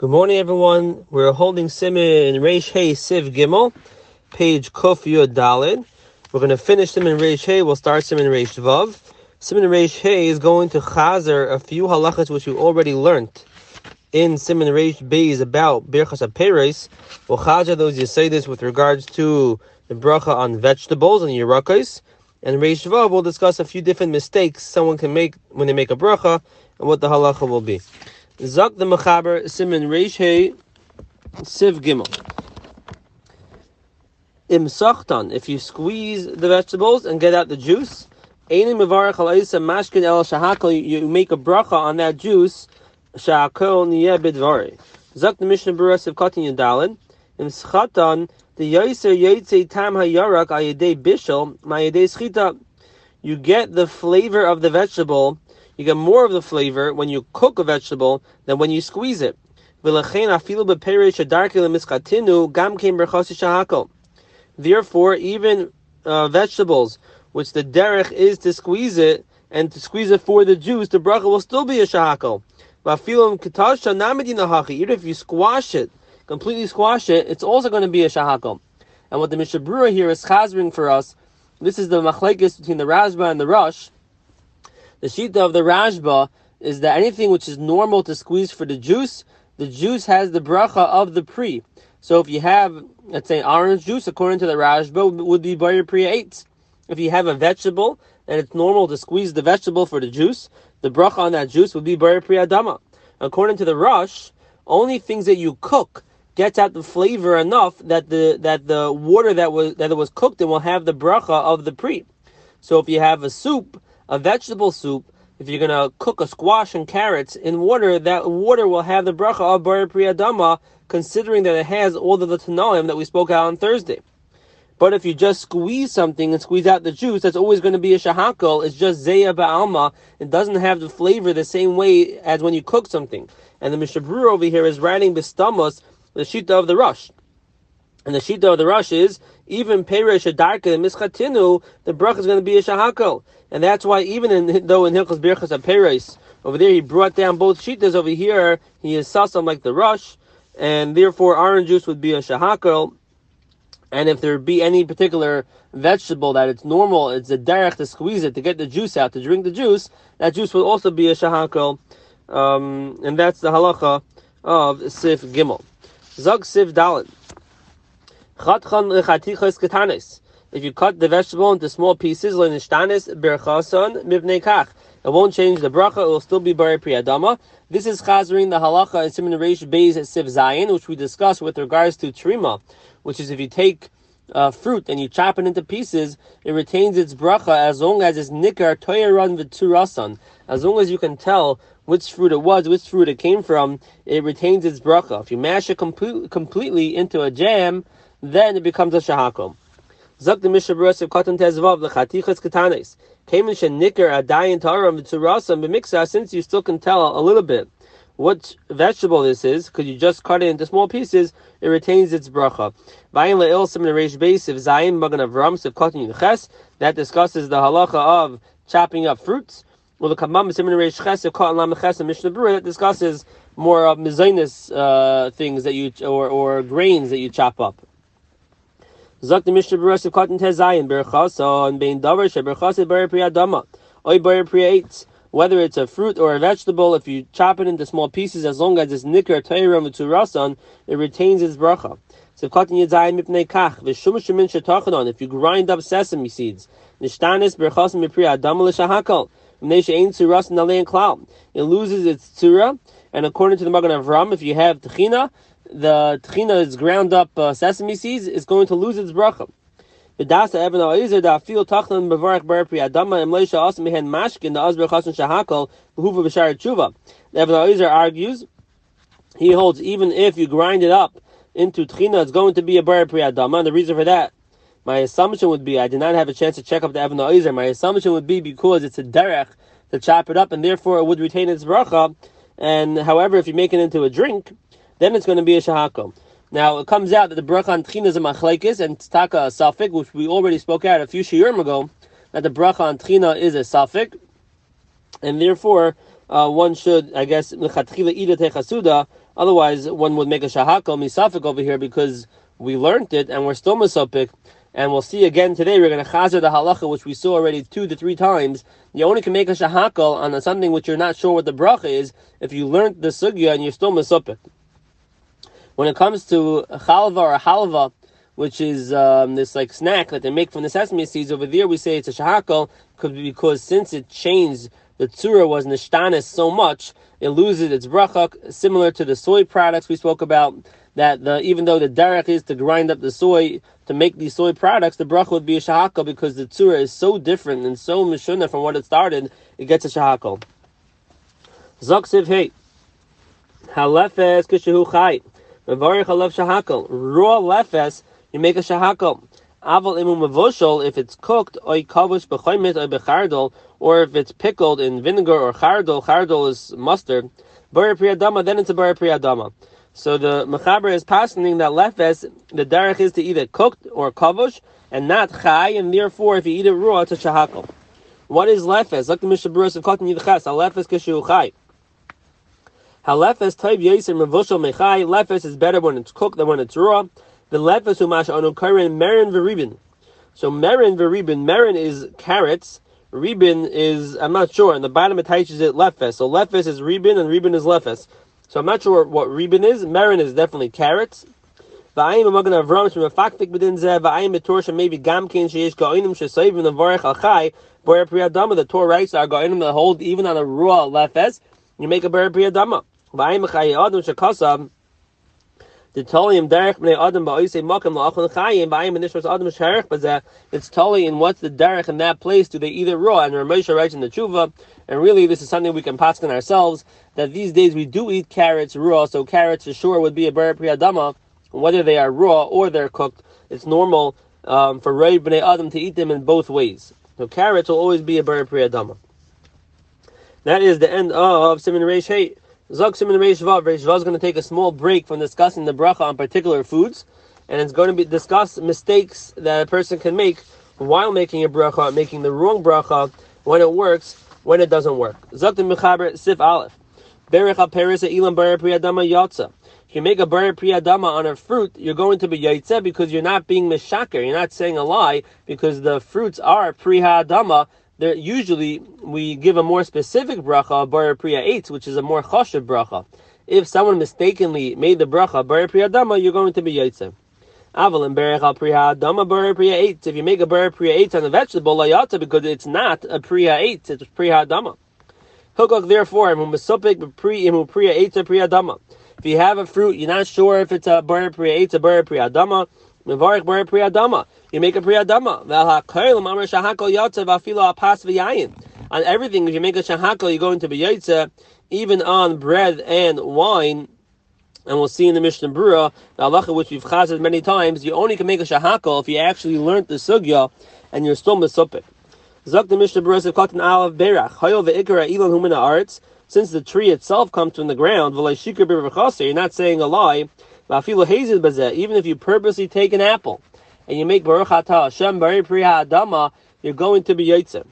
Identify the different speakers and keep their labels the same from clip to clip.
Speaker 1: Good morning, everyone. We're holding Siman Reish Hey Siv Gimel, page Kuf Yud Dalid. We're going to finish Siman Reish Hey. We'll start Siman Reish Vav. Siman Reish Hey is going to chazer a few halachas which we already learned in Siman Reish Beis about Birchas HaPeres. We'll chazer those you say this with regards to the bracha on vegetables and yerakos. And Reish Vav will discuss a few different mistakes someone can make when they make a bracha and what the halacha will be. Zak the Mechaber Siman Reish Hey Siv Gimel. Im Sachtan, if you squeeze the vegetables and get out the juice, Einim Mevarach Alaisa Mashkin El Shahakal, you make a bracha on that juice, Shahakal Niyeh Bidvari. Zak the Mishnah Berurah Siv Yadalin. Im Schatan, the Yaiser Yaitse Tam HaYarak Ayadei Bishel, Mayadei Schita, you get the flavor of the vegetable you get more of the flavor when you cook a vegetable than when you squeeze it. Therefore, even uh, vegetables, which the derech is to squeeze it and to squeeze it for the juice, the bracha will still be a shahakal. Even if you squash it, completely squash it, it's also going to be a shahakal. And what the Mishnah Berurah here is chazering for us, this is the machlekes between the Rashba and the Rosh, the shita of the Rashba is that anything which is normal to squeeze for the juice, the juice has the bracha of the pre. So if you have, let's say, orange juice, according to the Rashba, would be Bayer Priya 8. If you have a vegetable and it's normal to squeeze the vegetable for the juice, the bracha on that juice would be Bayer Priya Dama. According to the Rosh, only things that you cook gets out the flavor enough that the that the water that was that it was cooked in will have the bracha of the pre. So if you have a soup a vegetable soup, if you're going to cook a squash and carrots in water, that water will have the bracha of bar priyadama, considering that it has all of the tanaim that we spoke out on Thursday. But if you just squeeze something and squeeze out the juice, that's always going to be a shahakal. It's just zeya ba'alma. It doesn't have the flavor the same way as when you cook something. And the Mishnah Berurah over here is writing bistamos, the shita of the Rosh. And the shita of the Rosh is even perish adarka and mischatinu, the bracha is going to be a shahakal. And that's why even in, though in Hilchas Birchas Aperes, over there he brought down both shitas, over here he is sasam like the Rosh, and therefore orange juice would be a shahakal. And if there be any particular vegetable that it's normal, it's a derech to squeeze it to get the juice out, to drink the juice, that juice will also be a shahakal. Um, and that's the halacha of Sif Gimel. Zog Sif Dalit. If you cut the vegetable into small pieces, it won't change the bracha, it will still be bari priyadama. This is chazering the halacha in Simon Reish Beis Siv Zayin, which we discussed with regards to trima, which is if you take uh, fruit and you chop it into pieces, it retains its bracha as long as it's nikar toyeran v'turasan. As long as you can tell which fruit it was, which fruit it came from, it retains its bracha. If you mash it complete, completely into a jam, then it becomes a shahakom. Zok the Mishnah Berurah Katan Tezvav lechatichas katanes. Kamen shenikar adayin taram v'tzurasam b'miksa. Since you still can tell a little bit what vegetable this is, because you just cut it into small pieces, it retains its bracha. Vayin le'il simin reish beis if zayin magan avram if katan yuches. That discusses the halacha of chopping up fruits. Well, the kamam simin reish ches if katan lam ches Mishnah Berurah that discusses more of mezainis uh, things that you or or grains that you chop up. Zok the Mishnah Berurah of Cotton Tezayin Berchasa and Bein Davar Sheberchasa Bar Priyadama Oy Bar Priyates. Whether it's a fruit or a vegetable, if you chop it into small pieces, as long as it's nikar teiram v'turasan, it retains its bracha. If you grind up sesame seeds. It loses its tzura, and according to the Magen Avram, if you have techina, the tchina is ground up uh, sesame seeds is going to lose its bracha. V'dasa Eben Ha'ezer da fil tachlan bevarach bar pri adama em leisha also mehen mashkin da azber chasun shahakol behuva b'shar tshuva. Eben Ha'ezer argues, he holds even if you grind it up into tchina, it's going to be a bar pri adama. And the reason for that, my assumption would be, I did not have a chance to check up the Eben Ha'ezer. My assumption would be because it's a derech to chop it up, and therefore it would retain its bracha. And however, if you make it into a drink, then it's going to be a shahako. Now it comes out that the bracha on tchina is a machlekes and taka a which we already spoke out a few shiurim ago, that the bracha on tchina is a suffix, and therefore uh, one should, I guess, ida techasuda. Otherwise, one would make a shahakal misafik over here because we learned it and we're still misopik. And we'll see again today. We're going to chazer the halacha, which we saw already two to three times. You only can make a shahakal on something which you're not sure what the bracha is if you learned the sugya and you're still misopik. When it comes to chalva or halva, which is um, this like snack that they make from the sesame seeds, over there we say it's a shahakal because since it changed the tzura was nishtanis so much, it loses its bracha, similar to the soy products we spoke about. That the, even though the derech is to grind up the soy to make these soy products, the bracha would be a shahakal because the tzura is so different and so mishuna from what it started, it gets a shahakal. Zoksiv hey, halefes kishahu chai, mevarich alav shahakal. Raw lefes, you make a shahakal. Aval imu mevoshol, if it's cooked, oy kavush b'choymet oy bechardol, or if it's pickled in vinegar or chardol, chardol is mustard, bar priyadama, then it's a bar priyadama. So the mechaber is passing that lefes, the derech is to eat it cooked or kavush, and not chai, and therefore if you eat it raw, it's a shahakal. What is lefes? Look the Mishnah Berurah of Cotton Yidchas, a lefes kishu chai. Halefes type yeser mevushol mechai. Lefes is better when it's cooked than when it's raw. The lefes umash anu karen merin veribin. So merin veribin. Merin is carrots. Ribin is I'm not sure. And the bottom it teaches it lefes. So lefes is ribin and ribin is lefes. So I'm not sure what ribin is. Merin is definitely carrots. V'ayim amagan avram shem afaktik b'din zeh. V'ayim etor maybe gamkin sheish ga'inim shesayvim the varech al chai. Bar priyadama. The Torah writes are ga'inim that hold even on a raw lefes. You make a bar priyadama. V'ayim chayi adam shekasam. The tolium derech bnei adam ba'oisei makam la'achon chayim ba'ayim inishros adam sherech bazeh. It's totally in what's the derech in that place. Do they it raw? And Ramosha writes in the tshuva, and really this is something we can pass ourselves, that these days we do eat carrots raw, so carrots for sure would be a bar priyadama, whether they are raw or they're cooked. It's normal um, for Ray bnei adam to eat them in both ways. So carrots will always be a bar priyadama. That is the end of Simon Reish Hey. Zog Simon is going to take a small break from discussing the bracha on particular foods, and it's going to be discuss mistakes that a person can make while making a bracha, making the wrong bracha, when it works, when it doesn't work. Zog the Mechaber Sif Aleph. Berech HaPeris Ilam Bar Priyadama Yotza. If you make a bar priyadama on a fruit, you're going to be yaitze because you're not being mishaker. You're not saying a lie because the fruits are priyadama there usually we give a more specific bracha, bar priya eight, which is a more choshev bracha. If someone mistakenly made the bracha bar priya dama, you're going to be yaitze. Aval and berech priya dama bar priya eight. If you make a bar priya eight on a vegetable, layata because it's not a priya eight, it's priya dama. Hukok therefore, imu mesopik priya eight a priya dama. If you have a fruit, you're not sure if it's a bar priya eight, a bar priya dama. Mevarich bar priya dama you make a priyadama. On everything, if you make a shahakal, you go into yaitza, even on bread and wine. And we'll see in the Mishnah Berurah, the halacha which we've chazed many times, you only can make a shahakal if you actually learned the sugya and you're still mesupik. Zok the Mishnah Berurah of Katan Alav Berach, Hayol ve'ikara ilan humina arts, since the tree itself comes from the ground, you're not saying a lie, even if you purposely take an apple and you make Baruch Atah Hashem Priya Adama, you're going to be Yitzim.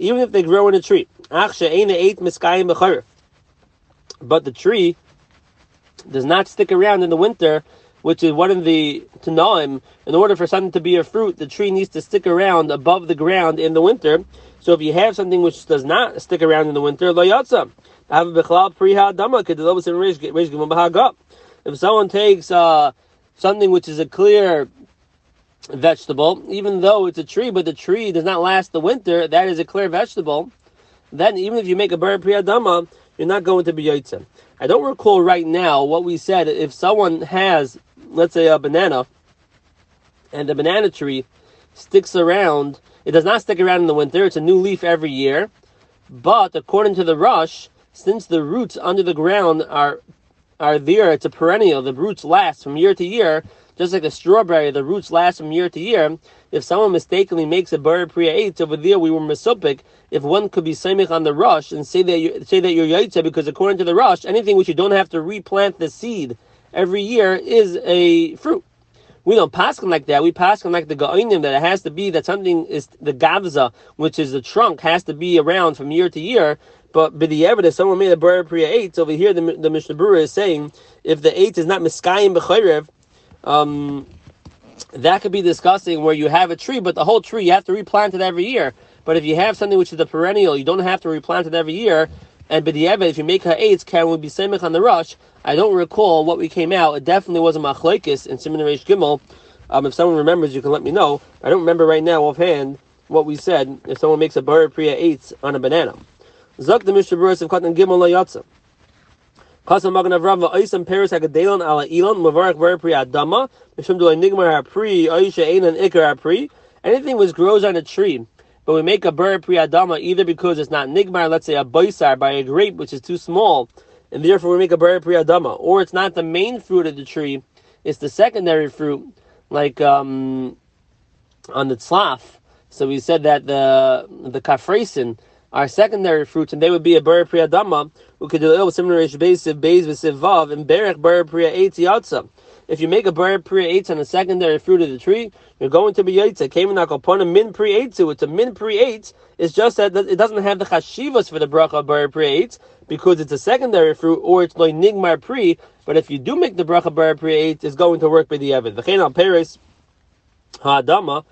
Speaker 1: Even if they grow in a tree. But the tree does not stick around in the winter, which is one of the Tanaim. In order for something to be a fruit, the tree needs to stick around above the ground in the winter. So if you have something which does not stick around in the winter, lo yatsa. If someone takes uh, something which is a clear vegetable, even though it's a tree, but the tree does not last the winter, that is a clear vegetable, then even if you make a bar priyadama, you're not going to be yotzim. I don't recall right now what we said. If someone has, let's say, a banana, and the banana tree sticks around, it does not stick around in the winter, it's a new leaf every year, but according to the Rosh, since the roots under the ground are are there, it's a perennial. The roots last from year to year, just like a strawberry. The roots last from year to year. If someone mistakenly makes a bar priya eight over there, we were mesopik. If one could be samich on the Rosh and say that you say that you're yaitza, because according to the Rosh, anything which you don't have to replant the seed every year is a fruit. We don't pass like that. We pass like the Ga'inim that it has to be that something is the Gavza, which is the trunk, has to be around from year to year. But the evidence, someone made a Bar Priya 8, over here the, the Mishnah Berurah is saying if the 8 is not Miskayim B'chayrev, um, that could be discussing where you have a tree, but the whole tree, you have to replant it every year. But if you have something which is a perennial, you don't have to replant it every year. And b'di'evet, if you make ha'etz, can we be semich on the Rosh? I don't recall what we came out. It definitely was a machlekes in Simon Reish Gimel. Um, if someone remembers, you can let me know. I don't remember right now offhand what we said. If someone makes a bar priya eitz on a banana, zok the mishnah of katan gimel layatza. Kasam magan avram va'isam peris hagadelon ala ilon mavarach bar priya dama mishum doy nigmar ha'pri aisha einan ikar ha'pri. Anything which grows on a tree but we make a bar priyadama either because it's not nigmar, let's say a boisar by a grape which is too small, and therefore we make a bar priyadama, or it's not the main fruit of the tree, it's the secondary fruit, like um, on the tzlaf. So we said that the the kafresin are secondary fruits, and they would be a bar priyadama, who could do it with similar base of base vav and berech bar priya if you make a bar pri eitz on a secondary fruit of the tree, you're going to be yaitza. Came a min pri eitzu. It's a min pri eitz. It's just that it doesn't have the chashivas for the bracha bar pri eitz because it's a secondary fruit or it's like nigmar pri. But if you do make the bracha bar pri eitz, it's going to work by the evid. The chen al peres ha'adama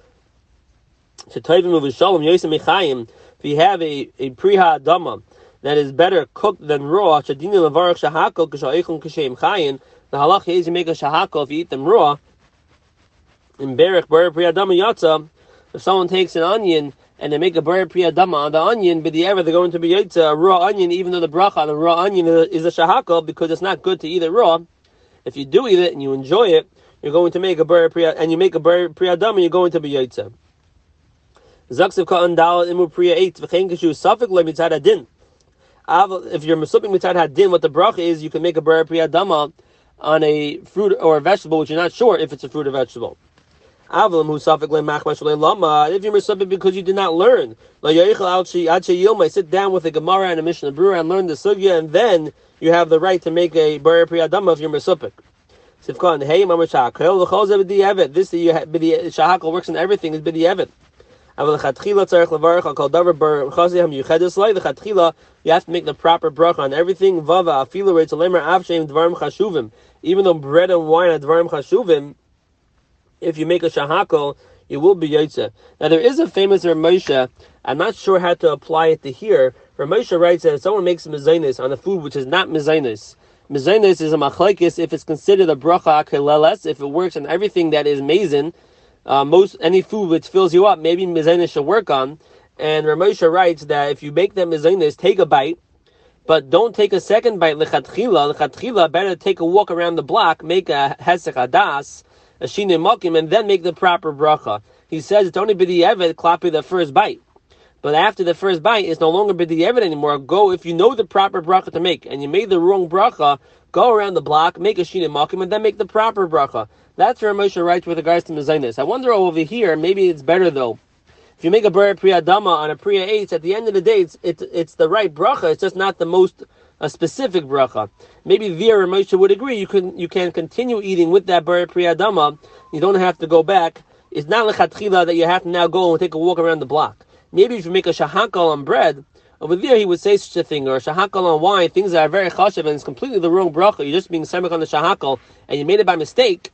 Speaker 1: shetayvim uv'shalom yosem mechayim. You have a a pri ha'adama that is better cooked than raw, shadini levarach shahakol k'sha'eichon k'sheim chayin. The halacha is you make a shahako if you eat them raw. In berich bar priyadama yatza, if someone takes an onion and they make a bar priyadama on the onion, but the ever they're going to be yatza, a raw onion, even though the bracha on the raw onion is a shahako because it's not good to eat it raw. If you do eat it and you enjoy it, you're going to make a bar priya, and you make a bar priyadama, you're going to be yatza. Zaksiv ka'an dal imu priya eight v'chein kishu le mitzad adin. If you're mesuping mitzad hadin, what the bracha is, you can make a bar priyadama on a fruit or a vegetable which you're not sure if it's a fruit or vegetable. If you're misubit because you did not learn, sit down with a Gemara and a Mishnah Berurah and learn the sugya, and then you have the right to make a bar priyadama if you're misubit. Hey, mama shakel, the chol zebedi evet. This the shahakal works in everything is bidi evet. אבל לכתחילה צריך לברך על כל דבר בחזי המיוחדת לי, לכתחילה you have to make the proper bracha on everything, vava, afilu reitz lemer av shem dvarim chashuvim. Even though bread and wine are dvarim chashuvim, if you make a shahakol, it will be yotze. Now there is a famous Ramosha, I'm not sure how to apply it to here. Ramosha writes that if someone makes mezainis on a food which is not mezainis, mezainis is a machlaikis if it's considered a bracha akeleles, if it works on everything that is mazin, uh, most any food which fills you up, maybe mezainis should work on. And Ramosha writes that if you make them mezainis, take a bite, but don't take a second bite lechatchila. Lechatchila, better take a walk around the block, make a hesek adas, a shine mokim, and then make the proper bracha. He says it's only b'di'evet klapi the first bite. But after the first bite, it's no longer b'di'evet anymore. Go, if you know the proper bracha to make, and you made the wrong bracha, go around the block, make a shine mokim, and then make the proper bracha. That's where Moshe writes with regards to mezainis. I wonder over here, maybe it's better though. If you make a bar priya dama on a priya eight, at the end of the day, it's, it's, the right bracha. It's just not the most a specific bracha. Maybe Vera Moshe would agree. You can you can continue eating with that bar priya dama. You don't have to go back. It's not lechatchila that you have to now go and take a walk around the block. Maybe if you make a shahakal on bread, over there he would say such a thing, or a shahakal on wine, things that are very chashav and it's completely the wrong bracha. You're just being samik on the shahakal and you made it by mistake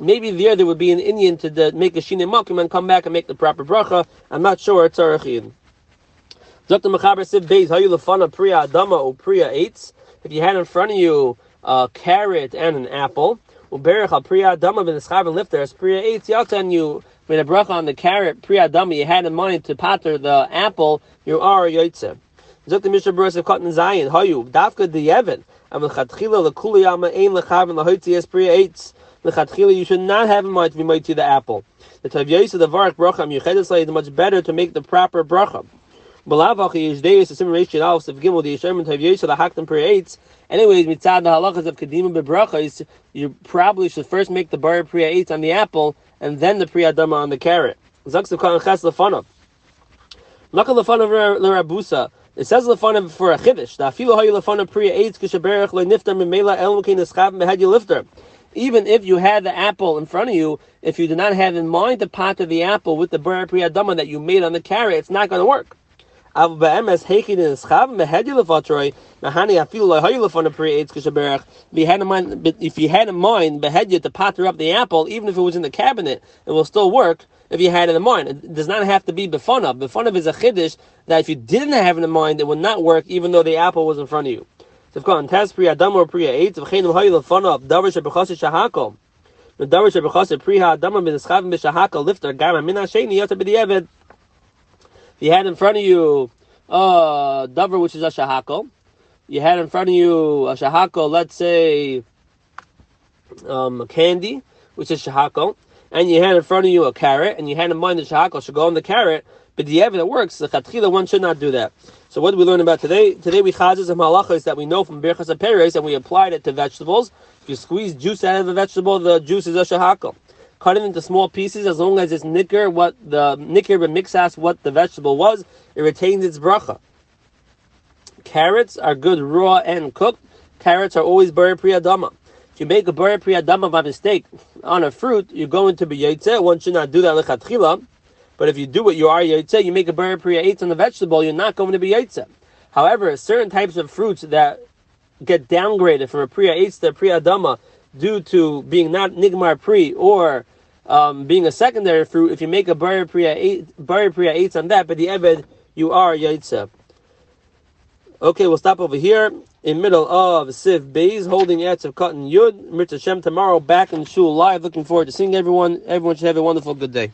Speaker 1: maybe there there would be an Indian to the, make a shine makim and come back and make the proper bracha. I'm not sure it's arachin. Dr. Mechaber said, "Beis hayu lefana priya adama or priya eitz." If you had in front of you a carrot and an apple, uberich al priya adama ben eschav and lifter priya eitz yata, and you made a bracha on the carrot priya adama. You had in mind to pater the apple. You are yaitze. Dr. Mishnah Berurah of Cotton Zion hayu dafka the Yevon. Amal chatchila lekuliyama ein lechav and lahoitzi priya eitz lechatchila, you should not have in mind to be to the apple. The tavyos of the varak bracha yuchedes is much better to make the proper bracha. Anyways, mitzad the halachas of kedima bebrachas, you probably should first make the bar priya on the apple and then the priya on the carrot. Zaksav kan ches lefanav. Nakal lefanav l'rabusa. It says lefanav for a chiddush. The afilu hayu lefanav priya eight kishaberach le niftar mimela el mukin eschab mehed lifter. Even if you had the apple in front of you, if you did not have in mind the pot of the apple with the bar priyadama that you made on the carrot, it's not going to work. If you had in mind, if you had to potter up the apple, even if it was in the cabinet, it will still work. If you had it in mind, it does not have to be befanav. Befanav is a chiddush that if you didn't have it in mind, it would not work, even though the apple was in front of you. If gone test priya adam or priya eight, if chenim hayu lefanav davar shebechasi shahakol. The davar shebechasi priya adam bin eschavim b'shahakol lifter gama min hasheni yata b'diavad. If you had in front of you uh davar which is a shahakol, you had in front of you a shahakol, let's say um, candy, which is shahakol, and you had in front of you a carrot, and you had in mind the shahakol should go on the carrot, but the evidence works, the chatchila one should not do that. So what do we learn about today? Today we chazes and malachas that we know from birchas peres, and we applied it to vegetables. If you squeeze juice out of a vegetable, the juice is a shahakal. Cut it into small pieces as long as it's nicker what the nicker mixas what the vegetable was, it retains its bracha. Carrots are good raw and cooked. Carrots are always bari priyadama. If you make a bari priyadama by mistake on a fruit, you're going to be yaitze. One should not do that lechatchila. But if you do what you are yaitze, you make a bari priya eitz on the vegetable, you're not going to be yaitze. However, certain types of fruits that get downgraded from a priya eitz to a priya dama due to being not nigmar pri or um, being a secondary fruit, if you make a bari priya eitz on that, but the eved, you are yaitze. Okay, we'll stop over here in middle of Siv Bays, holding Etz of Cotton Yud. Mitzvah Shem tomorrow back in Shul live. Looking forward to seeing everyone. Everyone should have a wonderful good day.